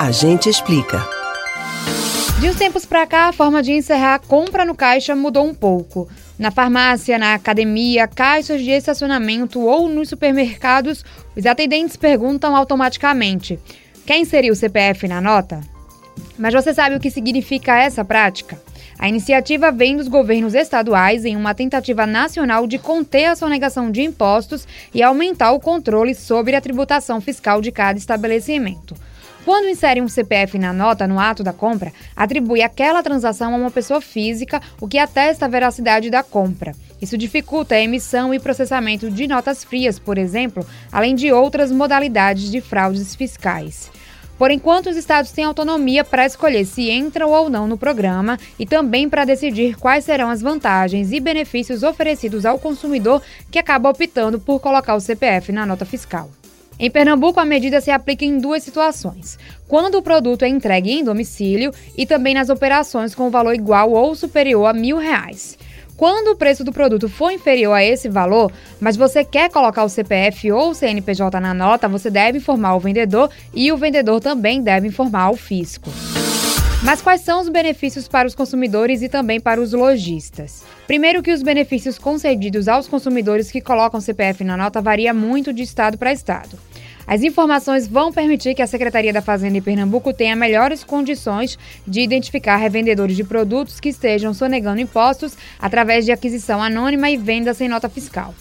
A gente explica. De uns tempos para cá, a forma de encerrar a compra no caixa mudou um pouco. Na farmácia, na academia, caixas de estacionamento ou nos supermercados, os atendentes perguntam automaticamente: quer inserir o CPF na nota? Mas você sabe o que significa essa prática? A iniciativa vem dos governos estaduais em uma tentativa nacional de conter a sonegação de impostos e aumentar o controle sobre a tributação fiscal de cada estabelecimento. Quando insere um CPF na nota no ato da compra, atribui aquela transação a uma pessoa física, o que atesta a veracidade da compra. Isso dificulta a emissão e processamento de notas frias, por exemplo, além de outras modalidades de fraudes fiscais. Por enquanto, os estados têm autonomia para escolher se entram ou não no programa e também para decidir quais serão as vantagens e benefícios oferecidos ao consumidor que acaba optando por colocar o CPF na nota fiscal. Em Pernambuco, a medida se aplica em duas situações: quando o produto é entregue em domicílio e também nas operações com valor igual ou superior a mil reais. Quando o preço do produto for inferior a esse valor, mas você quer colocar o CPF ou o CNPJ na nota, você deve informar o vendedor e o vendedor também deve informar o fisco. Mas quais são os benefícios para os consumidores e também para os lojistas? Primeiro que os benefícios concedidos aos consumidores que colocam CPF na nota varia muito de estado para estado. As informações vão permitir que a Secretaria da Fazenda em Pernambuco tenha melhores condições de identificar revendedores de produtos que estejam sonegando impostos através de aquisição anônima e venda sem nota fiscal.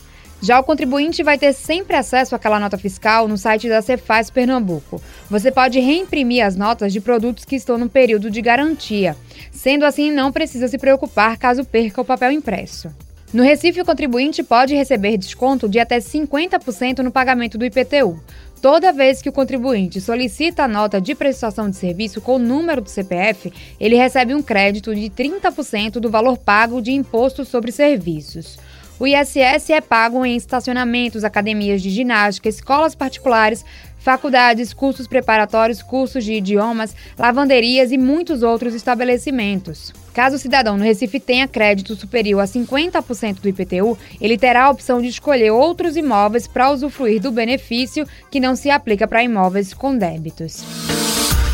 Já o contribuinte vai ter sempre acesso àquela nota fiscal no site da Cefaz Pernambuco. Você pode reimprimir as notas de produtos que estão no período de garantia. Sendo assim, não precisa se preocupar caso perca o papel impresso. No Recife, o contribuinte pode receber desconto de até 50% no pagamento do IPTU. Toda vez que o contribuinte solicita a nota de prestação de serviço com o número do CPF, ele recebe um crédito de 30% do valor pago de imposto sobre serviços. O ISS é pago em estacionamentos, academias de ginástica, escolas particulares, faculdades, cursos preparatórios, cursos de idiomas, lavanderias e muitos outros estabelecimentos. Caso o cidadão no Recife tenha crédito superior a 50% do IPTU, ele terá a opção de escolher outros imóveis para usufruir do benefício que não se aplica para imóveis com débitos.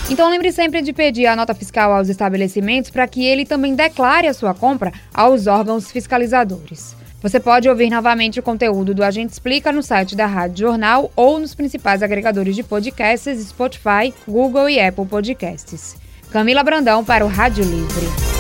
Então lembre sempre de pedir a nota fiscal aos estabelecimentos para que ele também declare a sua compra aos órgãos fiscalizadores. Você pode ouvir novamente o conteúdo do Agente Explica no site da Rádio Jornal ou nos principais agregadores de podcasts Spotify, Google e Apple Podcasts. Camila Brandão para o Rádio Livre.